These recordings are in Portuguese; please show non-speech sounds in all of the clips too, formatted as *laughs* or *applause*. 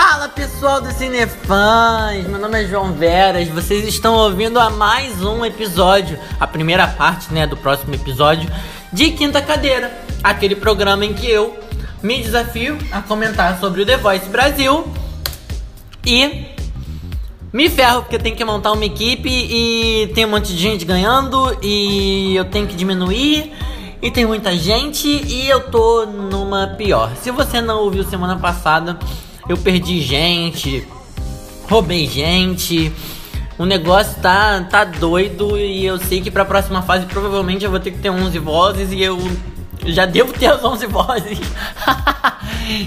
Fala pessoal do Cinefãs, meu nome é João Veras, vocês estão ouvindo a mais um episódio, a primeira parte né, do próximo episódio de Quinta Cadeira, aquele programa em que eu me desafio a comentar sobre o The Voice Brasil e me ferro porque eu tenho que montar uma equipe e tem um monte de gente ganhando e eu tenho que diminuir e tem muita gente e eu tô numa pior. Se você não ouviu semana passada, eu perdi gente, roubei gente. O negócio tá, tá doido e eu sei que pra próxima fase provavelmente eu vou ter que ter 11 vozes e eu já devo ter as 11 *laughs* vozes.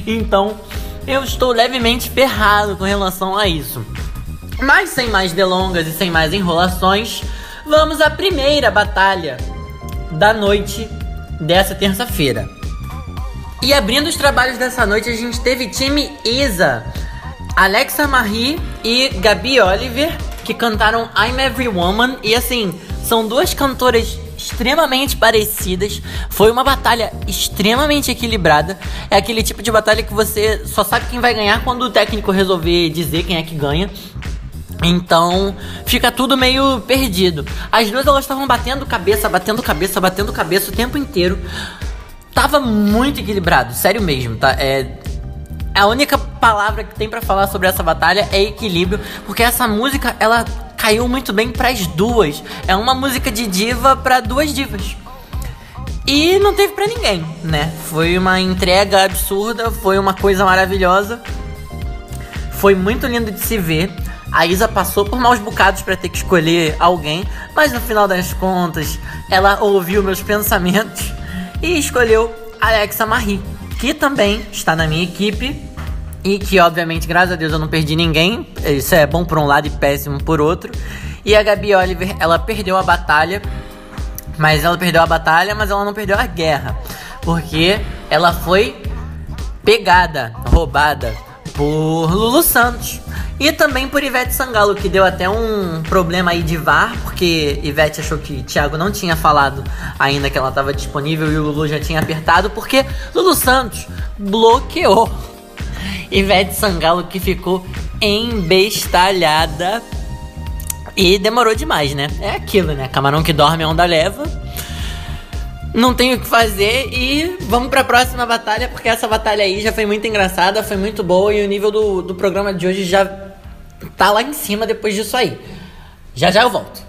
então eu estou levemente ferrado com relação a isso. Mas sem mais delongas e sem mais enrolações, vamos à primeira batalha da noite dessa terça-feira. E abrindo os trabalhos dessa noite, a gente teve time Isa, Alexa Marie e Gabi Oliver, que cantaram I'm Every Woman. E assim, são duas cantoras extremamente parecidas. Foi uma batalha extremamente equilibrada. É aquele tipo de batalha que você só sabe quem vai ganhar quando o técnico resolver dizer quem é que ganha. Então, fica tudo meio perdido. As duas elas estavam batendo cabeça, batendo cabeça, batendo cabeça o tempo inteiro tava muito equilibrado, sério mesmo, tá? É, a única palavra que tem para falar sobre essa batalha é equilíbrio, porque essa música ela caiu muito bem para as duas. É uma música de diva para duas divas. E não teve para ninguém, né? Foi uma entrega absurda, foi uma coisa maravilhosa. Foi muito lindo de se ver. A Isa passou por maus bocados para ter que escolher alguém, mas no final das contas, ela ouviu meus pensamentos e escolheu Alexa Marie, que também está na minha equipe e que, obviamente, graças a Deus eu não perdi ninguém. Isso é bom por um lado e péssimo por outro. E a Gabi Oliver, ela perdeu a batalha, mas ela perdeu a batalha, mas ela não perdeu a guerra, porque ela foi pegada, roubada por Lulu Santos. E também por Ivete Sangalo, que deu até um problema aí de VAR, porque Ivete achou que Thiago não tinha falado ainda que ela estava disponível e o Lulu já tinha apertado, porque Lulu Santos bloqueou Ivete Sangalo, que ficou embestalhada. E demorou demais, né? É aquilo, né? Camarão que dorme, a onda leva. Não tenho o que fazer e vamos para a próxima batalha, porque essa batalha aí já foi muito engraçada, foi muito boa e o nível do, do programa de hoje já tá lá em cima depois disso aí. Já já eu volto.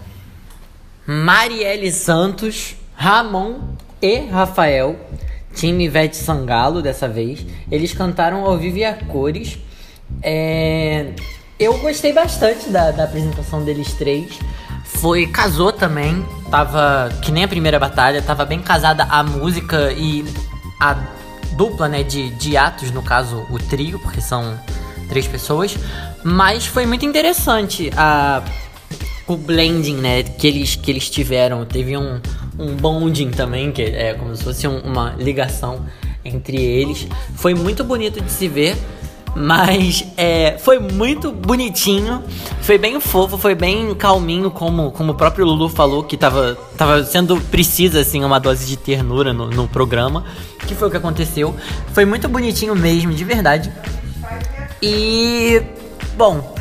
Marielle Santos, Ramon e Rafael, time Ivete Sangalo dessa vez. Eles cantaram ao vivo e a cores. É... Eu gostei bastante da, da apresentação deles três. Foi, casou também, tava que nem a primeira batalha, tava bem casada a música e a dupla, né, de, de atos, no caso o trio, porque são três pessoas. Mas foi muito interessante a, o blending, né, que eles, que eles tiveram. Teve um, um bonding também, que é como se fosse um, uma ligação entre eles. Foi muito bonito de se ver. Mas é, foi muito bonitinho, foi bem fofo, foi bem calminho, como, como o próprio Lulu falou, que tava, tava sendo precisa, assim, uma dose de ternura no, no programa, que foi o que aconteceu. Foi muito bonitinho mesmo, de verdade. E bom,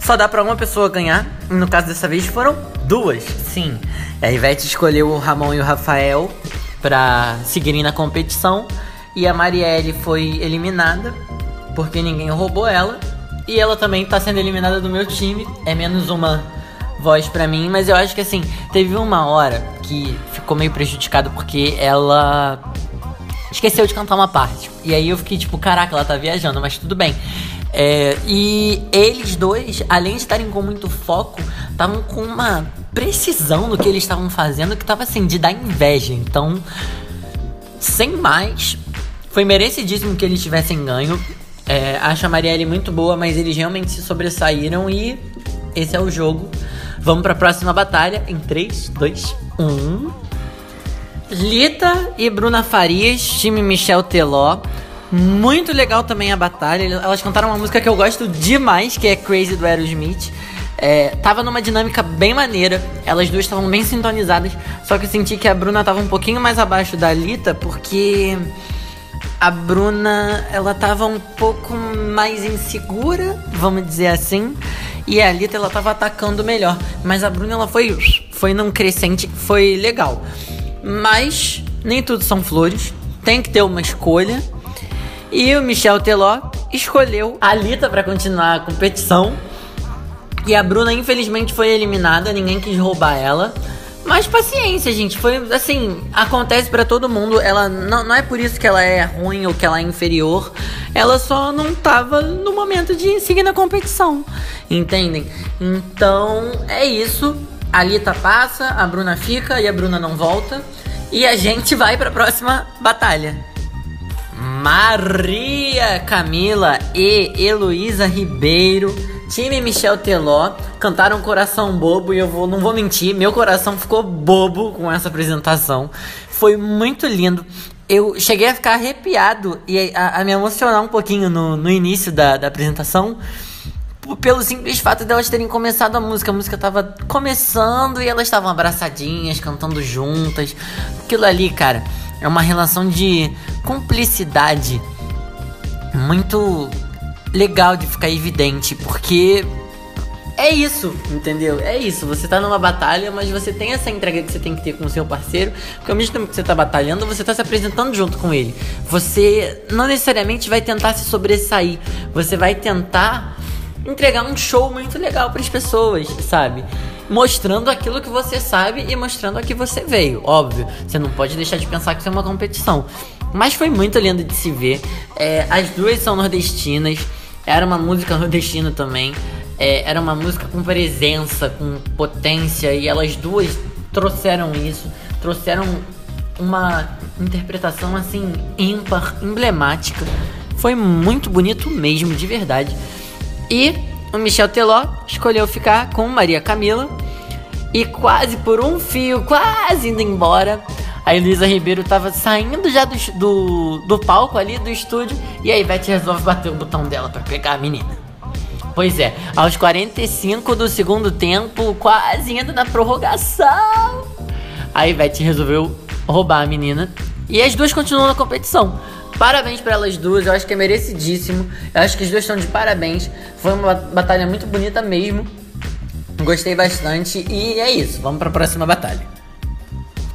só dá para uma pessoa ganhar. No caso dessa vez foram duas. Sim, a Ivete escolheu o Ramon e o Rafael para seguirem na competição e a Marielle foi eliminada porque ninguém roubou ela. E ela também tá sendo eliminada do meu time. É menos uma voz para mim, mas eu acho que assim, teve uma hora que ficou meio prejudicado porque ela esqueceu de cantar uma parte. E aí eu fiquei tipo, caraca, ela tá viajando, mas tudo bem. É, e eles dois, além de estarem com muito foco, estavam com uma precisão no que eles estavam fazendo que tava assim, de dar inveja. Então, sem mais, foi merecidíssimo que eles tivessem ganho. É, acho a Marielle muito boa, mas eles realmente se sobressaíram e esse é o jogo. Vamos para a próxima batalha em 3, 2, 1. Lita e Bruna Farias, time Michel Teló. Muito legal também a batalha. Elas cantaram uma música que eu gosto demais, que é Crazy do Aerosmith. É, tava numa dinâmica bem maneira. Elas duas estavam bem sintonizadas. Só que eu senti que a Bruna tava um pouquinho mais abaixo da Lita, porque a Bruna, ela tava um pouco mais insegura, vamos dizer assim. E a Alita, ela tava atacando melhor. Mas a Bruna, ela foi, foi num crescente foi legal. Mas nem tudo são flores. Tem que ter uma escolha. E o Michel Teló escolheu a Alita para continuar a competição. E a Bruna, infelizmente, foi eliminada. Ninguém quis roubar ela. Mas paciência, gente. Foi assim, acontece para todo mundo. Ela não, não é por isso que ela é ruim ou que ela é inferior. Ela só não tava no momento de seguir na competição. Entendem? Então, é isso. A Lita passa, a Bruna fica e a Bruna não volta. E a gente vai para a próxima batalha. Maria Camila e Heloísa Ribeiro Time Michel Teló cantaram Coração Bobo e eu vou, não vou mentir, meu coração ficou bobo com essa apresentação. Foi muito lindo. Eu cheguei a ficar arrepiado e a, a me emocionar um pouquinho no, no início da, da apresentação pelo simples fato de elas terem começado a música. A música tava começando e elas estavam abraçadinhas, cantando juntas. Aquilo ali, cara, é uma relação de cumplicidade muito legal de ficar evidente, porque é isso, entendeu? É isso. Você tá numa batalha, mas você tem essa entrega que você tem que ter com o seu parceiro, porque ao mesmo tempo que você tá batalhando, você tá se apresentando junto com ele. Você não necessariamente vai tentar se sobressair, você vai tentar entregar um show muito legal para as pessoas, sabe? Mostrando aquilo que você sabe e mostrando a que você veio. Óbvio, você não pode deixar de pensar que isso é uma competição. Mas foi muito lindo de se ver. É, as duas são nordestinas. Era uma música *laughs* nordestina também. É, era uma música com presença, com potência. E elas duas trouxeram isso. Trouxeram uma interpretação assim ímpar, emblemática. Foi muito bonito mesmo, de verdade. E o Michel Teló escolheu ficar com Maria Camila. E quase por um fio, quase indo embora, a Elisa Ribeiro tava saindo já do, do, do palco ali, do estúdio, e a Ivete resolve bater o botão dela para pegar a menina. Pois é, aos 45 do segundo tempo, quase indo na prorrogação, a Ivete resolveu roubar a menina. E as duas continuam na competição. Parabéns para elas duas, eu acho que é merecidíssimo. Eu acho que as duas estão de parabéns. Foi uma batalha muito bonita mesmo. Gostei bastante e é isso. Vamos para a próxima batalha.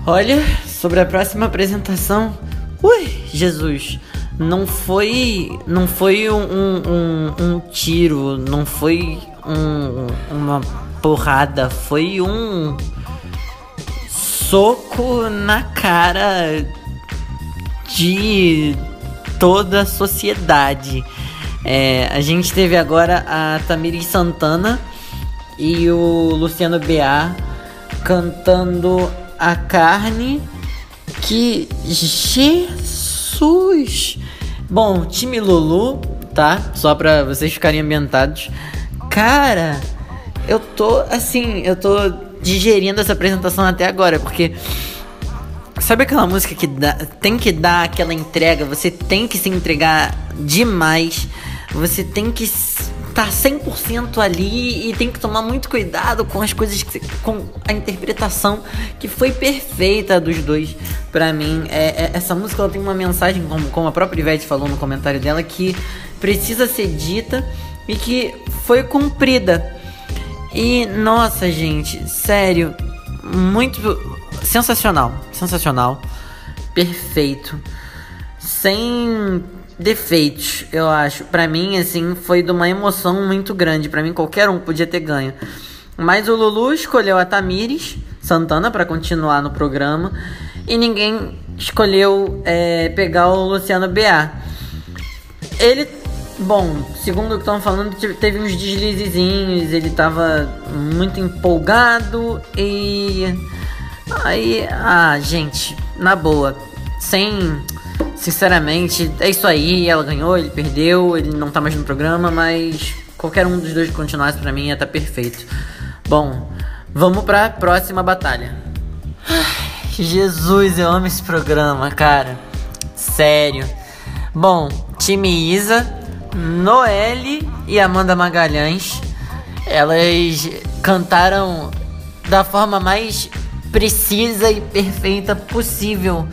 Olha, sobre a próxima apresentação. Ui, Jesus. Não foi. Não foi um, um, um tiro, não foi um, uma porrada, foi um soco na cara de toda a sociedade. É, a gente teve agora a Tamiri Santana e o Luciano B.A. cantando a carne que Jesus. Bom, time Lulu, tá? Só pra vocês ficarem ambientados. Cara, eu tô assim, eu tô digerindo essa apresentação até agora, porque sabe aquela música que dá, tem que dar aquela entrega, você tem que se entregar demais, você tem que tá 100% ali e tem que tomar muito cuidado com as coisas que, com a interpretação que foi perfeita dos dois. Para mim é, é, essa música ela tem uma mensagem como, como a própria Ivete falou no comentário dela que precisa ser dita e que foi cumprida. E nossa gente sério muito sensacional sensacional perfeito sem defeitos, eu acho. Para mim, assim, foi de uma emoção muito grande. Para mim, qualquer um podia ter ganho. Mas o Lulu escolheu a Tamires Santana para continuar no programa e ninguém escolheu é, pegar o Luciano BA. Ele, bom, segundo o que estão falando, teve uns deslizezinhos, ele tava muito empolgado e. Aí, ah, gente, na boa, sem Sinceramente, é isso aí. Ela ganhou, ele perdeu, ele não tá mais no programa, mas qualquer um dos dois que continuasse pra mim ia tá perfeito. Bom, vamos pra próxima batalha. Jesus, eu amo esse programa, cara. Sério. Bom, time Isa, Noelle e Amanda Magalhães. Elas cantaram da forma mais precisa e perfeita possível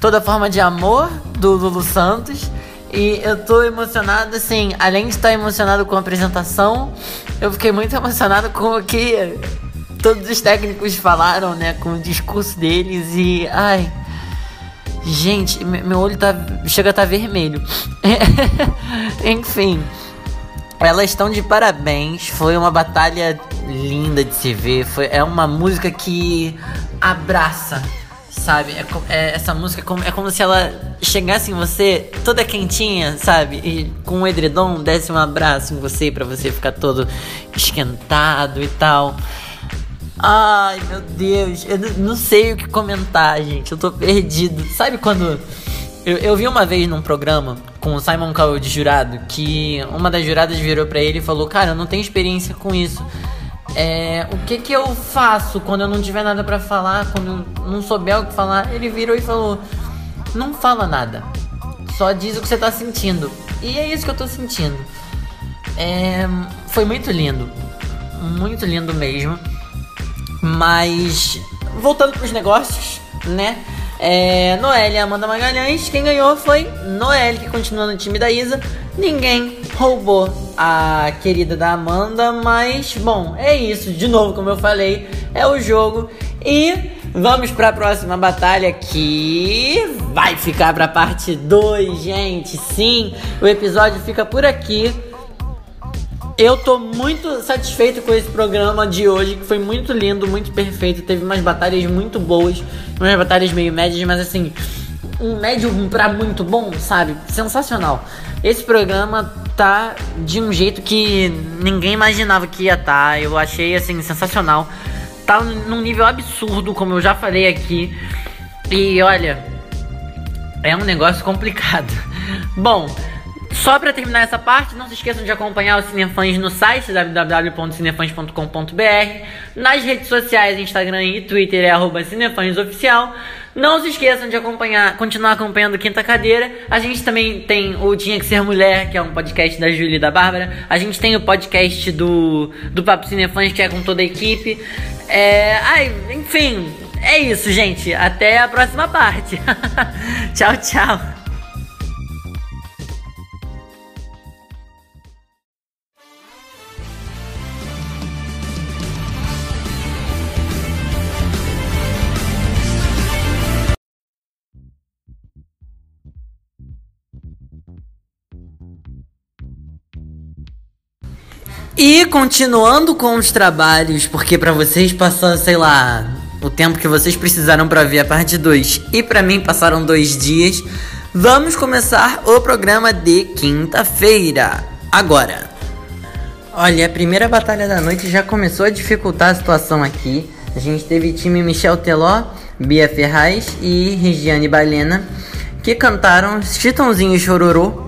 Toda Forma de Amor, do Lulu Santos. E eu tô emocionado, assim, além de estar emocionado com a apresentação, eu fiquei muito emocionado com o que todos os técnicos falaram, né? Com o discurso deles e. Ai. Gente, meu olho tá. chega a tá vermelho. *laughs* Enfim. Elas estão de parabéns. Foi uma batalha linda de se ver. Foi, é uma música que abraça, sabe? É, é, essa música é como, é como se ela chegasse em você toda quentinha, sabe? E com um edredom desse um abraço em você para você ficar todo esquentado e tal. Ai, meu Deus, eu não sei o que comentar, gente. Eu tô perdido. Sabe quando. Eu, eu vi uma vez num programa com o Simon Cowell de jurado que uma das juradas virou para ele e falou: Cara, eu não tenho experiência com isso. É, o que que eu faço quando eu não tiver nada para falar, quando eu não souber o que falar? Ele virou e falou: Não fala nada, só diz o que você tá sentindo. E é isso que eu tô sentindo. É, foi muito lindo, muito lindo mesmo. Mas, voltando pros negócios, né? É, Noelle e Amanda Magalhães, quem ganhou foi Noelle, que continua no time da Isa. Ninguém roubou a querida da Amanda, mas bom, é isso. De novo, como eu falei, é o jogo. E vamos para a próxima batalha que vai ficar para parte 2, gente. Sim, o episódio fica por aqui. Eu tô muito satisfeito com esse programa de hoje, que foi muito lindo, muito perfeito. Teve umas batalhas muito boas, umas batalhas meio médias, mas assim, um médio pra muito bom, sabe? Sensacional. Esse programa tá de um jeito que ninguém imaginava que ia estar. Tá. Eu achei assim sensacional. Tá num nível absurdo, como eu já falei aqui. E olha, é um negócio complicado. *laughs* Bom, só para terminar essa parte, não se esqueçam de acompanhar o Cinefãs no site www.cinefãs.com.br, nas redes sociais, Instagram e Twitter é arroba Cinefãsoficial. Não se esqueçam de acompanhar, continuar acompanhando Quinta Cadeira. A gente também tem o Tinha Que Ser Mulher, que é um podcast da Júlia e da Bárbara. A gente tem o podcast do, do Papo Cinefãs, que é com toda a equipe. É, ai, enfim, é isso, gente. Até a próxima parte. *laughs* tchau, tchau. E continuando com os trabalhos, porque para vocês passou, sei lá, o tempo que vocês precisaram para ver a parte 2 e para mim passaram dois dias, vamos começar o programa de quinta-feira. Agora. Olha, a primeira batalha da noite já começou a dificultar a situação aqui. A gente teve time Michel Teló, Bia Ferraz e Regiane Balena que cantaram Chitãozinho e Chororô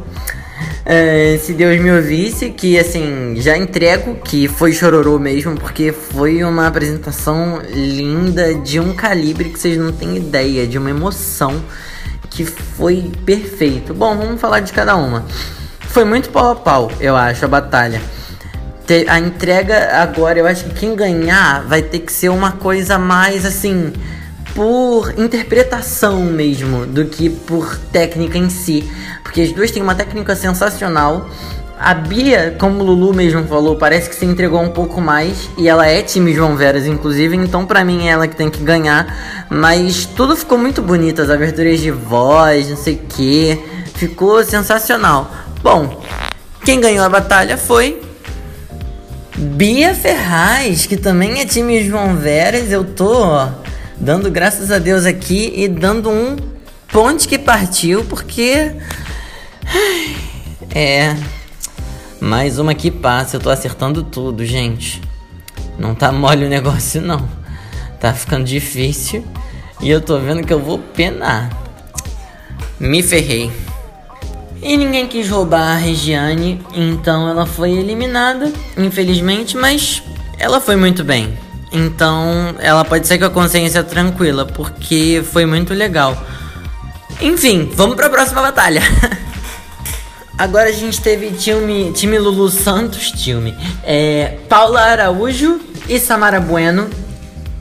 é, se Deus me ouvisse, que assim, já entrego que foi chororô mesmo, porque foi uma apresentação linda, de um calibre que vocês não têm ideia, de uma emoção que foi perfeito. Bom, vamos falar de cada uma. Foi muito pau a pau, eu acho, a batalha. A entrega agora, eu acho que quem ganhar vai ter que ser uma coisa mais assim por interpretação mesmo do que por técnica em si. Porque as duas têm uma técnica sensacional. A Bia, como o Lulu mesmo falou, parece que se entregou um pouco mais. E ela é time João Veras, inclusive. Então, pra mim, é ela que tem que ganhar. Mas tudo ficou muito bonito. As aberturas de voz, não sei o que. Ficou sensacional. Bom, quem ganhou a batalha foi Bia Ferraz, que também é time João Veras. Eu tô dando graças a Deus aqui e dando um ponte que partiu, porque. É. Mais uma que passa, eu tô acertando tudo, gente. Não tá mole o negócio, não. Tá ficando difícil e eu tô vendo que eu vou penar. Me ferrei. E ninguém quis roubar a Regiane, então ela foi eliminada, infelizmente, mas ela foi muito bem. Então, ela pode ser com a consciência tranquila, porque foi muito legal. Enfim, vamos para a próxima batalha. *laughs* Agora a gente teve time, time Lulu Santos, time, é, Paula Araújo e Samara Bueno.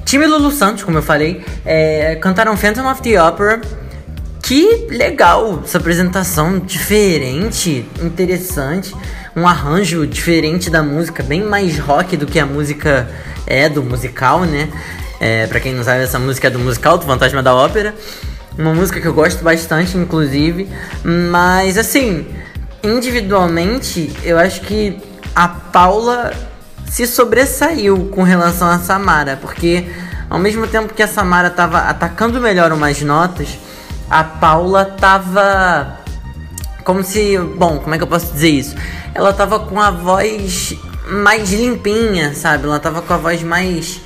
Time Lulu Santos, como eu falei, é, cantaram Phantom of the Opera, que legal essa apresentação diferente, interessante, um arranjo diferente da música, bem mais rock do que a música é do musical, né? É, para quem não sabe, essa música é do musical, do Fantasma da Ópera. Uma música que eu gosto bastante, inclusive. Mas, assim, individualmente, eu acho que a Paula se sobressaiu com relação a Samara. Porque, ao mesmo tempo que a Samara tava atacando melhor umas notas, a Paula tava. Como se. Bom, como é que eu posso dizer isso? Ela tava com a voz mais limpinha, sabe? Ela tava com a voz mais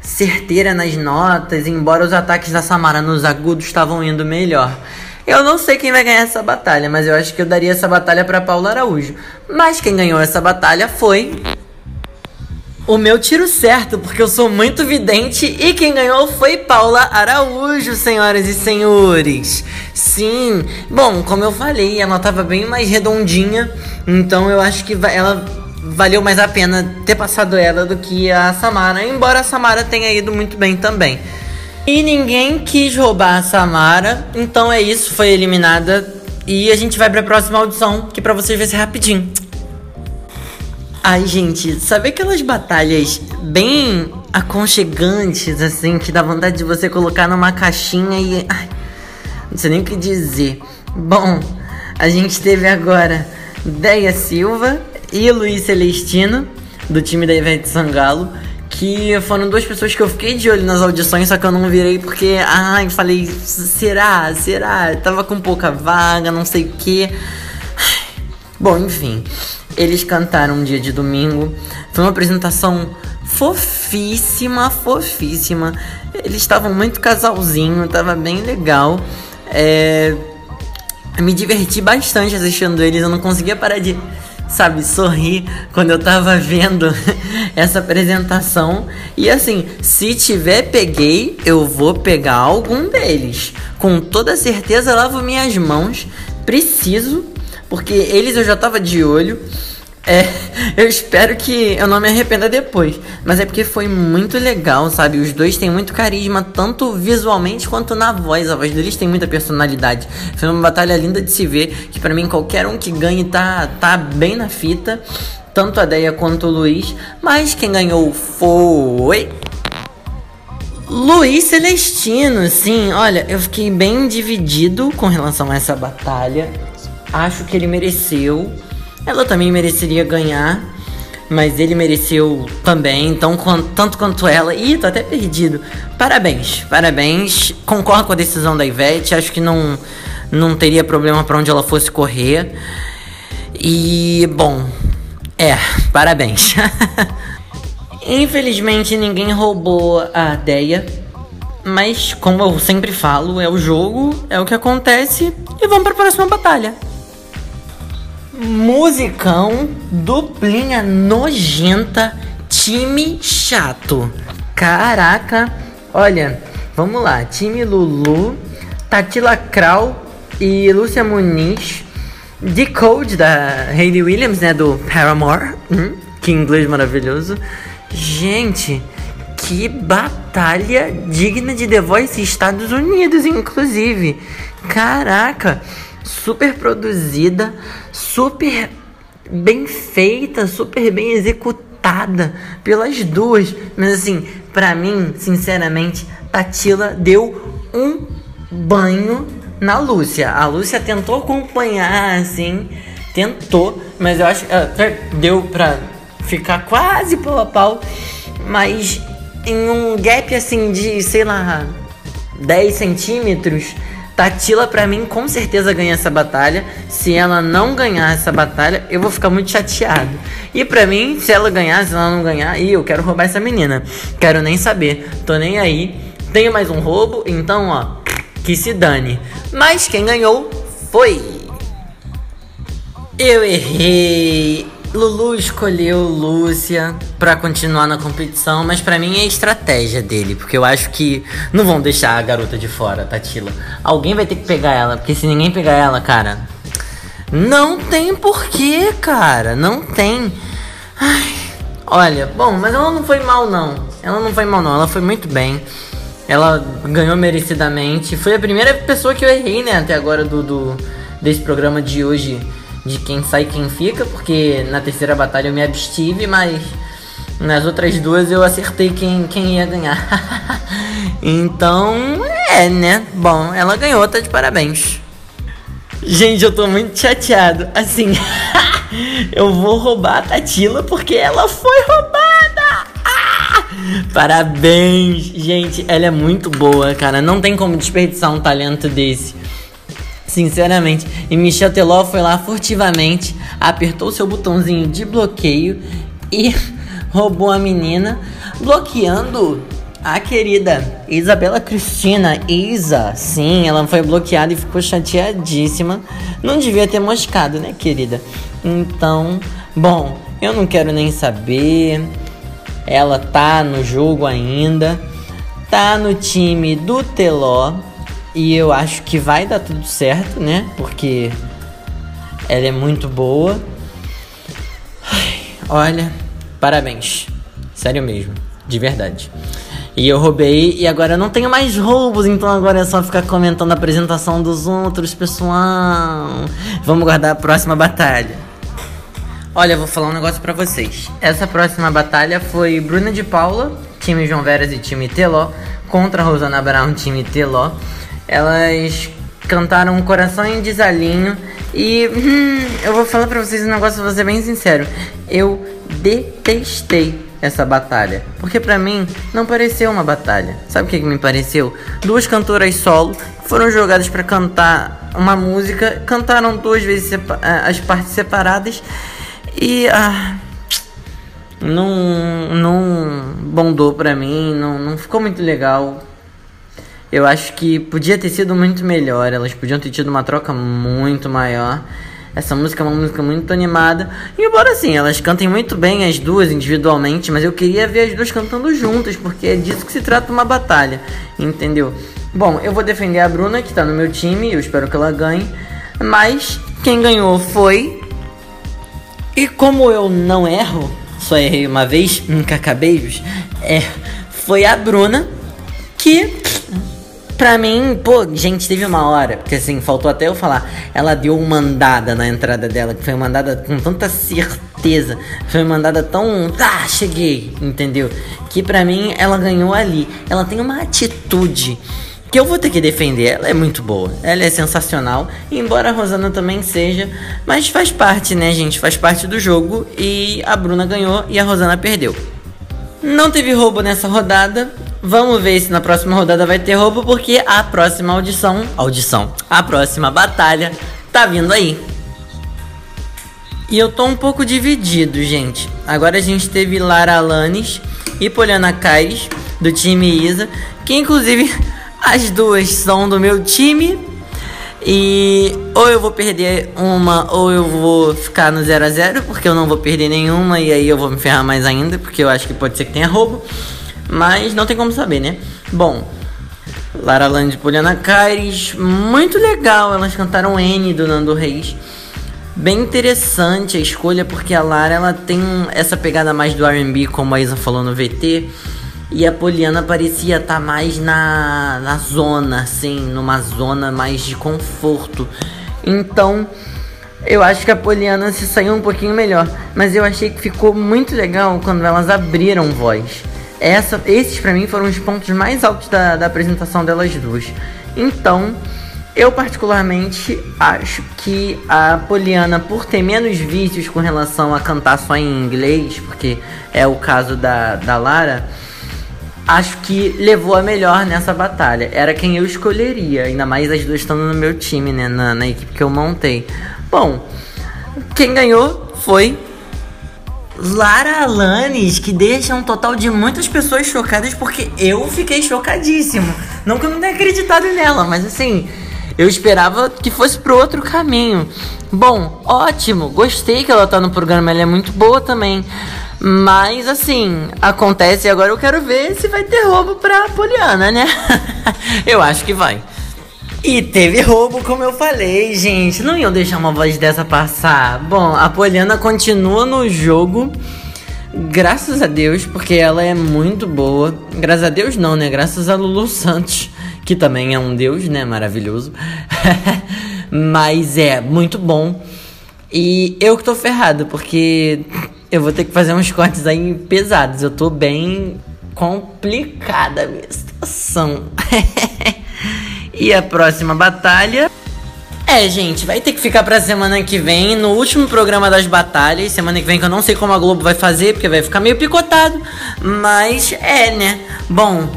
certeira nas notas, embora os ataques da Samara nos agudos estavam indo melhor. Eu não sei quem vai ganhar essa batalha, mas eu acho que eu daria essa batalha para Paula Araújo. Mas quem ganhou essa batalha foi o meu tiro certo, porque eu sou muito vidente e quem ganhou foi Paula Araújo, senhoras e senhores. Sim, bom, como eu falei, ela tava bem mais redondinha, então eu acho que ela valeu mais a pena ter passado ela do que a Samara, embora a Samara tenha ido muito bem também. E ninguém quis roubar a Samara, então é isso, foi eliminada. E a gente vai para a próxima audição, que para vocês vai ser rapidinho. Ai, gente, sabe aquelas batalhas bem aconchegantes, assim, que dá vontade de você colocar numa caixinha e. Ai, não sei nem o que dizer. Bom, a gente teve agora Deia Silva e Luiz Celestino, do time da Ivete Sangalo, que foram duas pessoas que eu fiquei de olho nas audições, só que eu não virei porque, ai, falei, será, será? Eu tava com pouca vaga, não sei o que. Bom, enfim, eles cantaram um dia de domingo, foi uma apresentação fofíssima, fofíssima. Eles estavam muito casalzinho, tava bem legal. É... Me diverti bastante assistindo eles, eu não conseguia parar de sabe, sorrir quando eu tava vendo *laughs* essa apresentação. E assim, se tiver peguei, eu vou pegar algum deles. Com toda certeza lavo minhas mãos, preciso, porque eles eu já tava de olho. É, *laughs* eu espero que eu não me arrependa depois. Mas é porque foi muito legal, sabe? Os dois têm muito carisma, tanto visualmente quanto na voz. A voz deles tem muita personalidade. Foi uma batalha linda de se ver. Que para mim, qualquer um que ganhe tá, tá bem na fita. Tanto a Deia quanto o Luiz. Mas quem ganhou foi. Luiz Celestino, sim, olha, eu fiquei bem dividido com relação a essa batalha. Acho que ele mereceu. Ela também mereceria ganhar, mas ele mereceu também, então tanto quanto ela. Ih, tô até perdido. Parabéns, parabéns. Concordo com a decisão da Ivete, acho que não, não teria problema para onde ela fosse correr. E, bom, é, parabéns. *laughs* Infelizmente ninguém roubou a ideia. Mas como eu sempre falo, é o jogo, é o que acontece e vamos para a próxima batalha. Musicão, duplinha nojenta, time chato. Caraca, olha, vamos lá. Time Lulu, Tatila Krau e Lúcia Muniz. Decode da Hayley Williams, né? Do Paramore. Hum, que inglês maravilhoso. Gente, que batalha digna de The Voice Estados Unidos, inclusive. Caraca super produzida, super bem feita, super bem executada pelas duas. Mas assim, para mim, sinceramente, Tatila deu um banho na Lúcia. A Lúcia tentou acompanhar, assim, tentou, mas eu acho que deu pra ficar quase pau a pau, mas em um gap assim de, sei lá, 10 centímetros Tatila, para mim, com certeza ganha essa batalha. Se ela não ganhar essa batalha, eu vou ficar muito chateado. E para mim, se ela ganhar, se ela não ganhar, e eu quero roubar essa menina. Quero nem saber. Tô nem aí. Tenho mais um roubo, então, ó, que se dane. Mas quem ganhou foi. Eu errei. Lulu escolheu Lúcia para continuar na competição, mas para mim é estratégia dele, porque eu acho que não vão deixar a garota de fora, Tatila. Alguém vai ter que pegar ela, porque se ninguém pegar ela, cara, não tem porquê, cara, não tem. Ai, olha, bom, mas ela não foi mal não. Ela não foi mal não, ela foi muito bem. Ela ganhou merecidamente. Foi a primeira pessoa que eu errei, né, até agora do, do desse programa de hoje de quem sai quem fica, porque na terceira batalha eu me abstive, mas nas outras duas eu acertei quem, quem ia ganhar. *laughs* então, é, né? Bom, ela ganhou, tá de parabéns. Gente, eu tô muito chateado. Assim, *laughs* eu vou roubar a Tatila porque ela foi roubada. Ah! Parabéns, gente. Ela é muito boa, cara. Não tem como desperdiçar um talento desse. Sinceramente. E Michel Teló foi lá furtivamente, apertou seu botãozinho de bloqueio e *laughs* roubou a menina, bloqueando a querida Isabela Cristina Isa. Sim, ela foi bloqueada e ficou chateadíssima. Não devia ter moscado, né, querida? Então, bom, eu não quero nem saber. Ela tá no jogo ainda. Tá no time do Teló. E eu acho que vai dar tudo certo, né? Porque ela é muito boa. Ai, olha, parabéns. Sério mesmo, de verdade. E eu roubei e agora eu não tenho mais roubos, então agora é só ficar comentando a apresentação dos outros, pessoal. Vamos guardar a próxima batalha. Olha, eu vou falar um negócio para vocês. Essa próxima batalha foi Bruna de Paula, time João Veras e time Teló, contra Rosana Brown, time Teló. Elas cantaram Coração em Desalinho e hum, eu vou falar pra vocês um negócio, vou ser bem sincero. Eu detestei essa batalha, porque para mim não pareceu uma batalha. Sabe o que, que me pareceu? Duas cantoras solo foram jogadas para cantar uma música, cantaram duas vezes as partes separadas e ah, não não bondou pra mim, não, não ficou muito legal. Eu acho que podia ter sido muito melhor. Elas podiam ter tido uma troca muito maior. Essa música é uma música muito animada. Embora assim, elas cantem muito bem as duas individualmente, mas eu queria ver as duas cantando juntas, porque é disso que se trata uma batalha, entendeu? Bom, eu vou defender a Bruna, que tá no meu time, eu espero que ela ganhe. Mas quem ganhou foi. E como eu não erro, só errei uma vez, nunca acabei, é, foi a Bruna que Pra mim, pô, gente, teve uma hora, porque assim, faltou até eu falar. Ela deu uma mandada na entrada dela, que foi mandada com tanta certeza. Foi mandada tão. Ah, cheguei, entendeu? Que pra mim ela ganhou ali. Ela tem uma atitude que eu vou ter que defender. Ela é muito boa, ela é sensacional. Embora a Rosana também seja, mas faz parte, né, gente? Faz parte do jogo. E a Bruna ganhou e a Rosana perdeu. Não teve roubo nessa rodada, Vamos ver se na próxima rodada vai ter roubo, porque a próxima audição, audição, a próxima batalha tá vindo aí. E eu tô um pouco dividido, gente. Agora a gente teve Lara Alanis e Poliana Caires, do time Isa, que inclusive *laughs* as duas são do meu time. E ou eu vou perder uma ou eu vou ficar no 0 a 0 porque eu não vou perder nenhuma e aí eu vou me ferrar mais ainda, porque eu acho que pode ser que tenha roubo. Mas não tem como saber, né? Bom, Lara Land e Poliana Caires, muito legal. Elas cantaram N do Nando Reis. Bem interessante a escolha, porque a Lara ela tem essa pegada mais do RB, como a Isa falou no VT. E a Poliana parecia estar tá mais na, na zona, assim, numa zona mais de conforto. Então, eu acho que a Poliana se saiu um pouquinho melhor. Mas eu achei que ficou muito legal quando elas abriram voz. Essa, esses para mim foram os pontos mais altos da, da apresentação delas duas. Então, eu particularmente acho que a Poliana, por ter menos vícios com relação a cantar só em inglês, porque é o caso da, da Lara, acho que levou a melhor nessa batalha. Era quem eu escolheria, ainda mais as duas estando no meu time, né? Na, na equipe que eu montei. Bom, quem ganhou foi Lara Alanis, que deixa um total de muitas pessoas chocadas, porque eu fiquei chocadíssimo. Não que eu não tenha acreditado nela, mas assim, eu esperava que fosse pro outro caminho. Bom, ótimo, gostei que ela tá no programa, ela é muito boa também. Mas assim, acontece agora eu quero ver se vai ter roubo pra Poliana, né? *laughs* eu acho que vai. E teve roubo, como eu falei, gente. Não iam deixar uma voz dessa passar. Bom, a Poliana continua no jogo Graças a Deus, porque ela é muito boa. Graças a Deus não, né? Graças a Lulu Santos, que também é um deus, né? Maravilhoso. *laughs* Mas é muito bom. E eu que tô ferrado, porque eu vou ter que fazer uns cortes aí pesados. Eu tô bem complicada a minha situação. *laughs* e a próxima batalha. É, gente, vai ter que ficar pra semana que vem, no último programa das batalhas. Semana que vem, que eu não sei como a Globo vai fazer, porque vai ficar meio picotado. Mas é, né? Bom,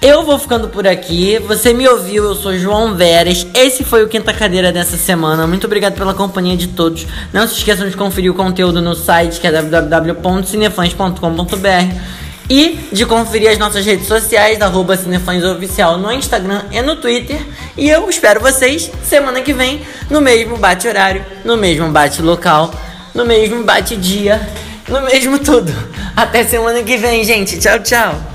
eu vou ficando por aqui. Você me ouviu, eu sou João Veras. Esse foi o Quinta Cadeira dessa semana. Muito obrigado pela companhia de todos. Não se esqueçam de conferir o conteúdo no site que é www.cinefãs.com.br e de conferir as nossas redes sociais, arroba Oficial no Instagram e no Twitter. E eu espero vocês semana que vem no mesmo bate-horário, no mesmo bate-local, no mesmo bate-dia, no mesmo tudo. Até semana que vem, gente. Tchau, tchau.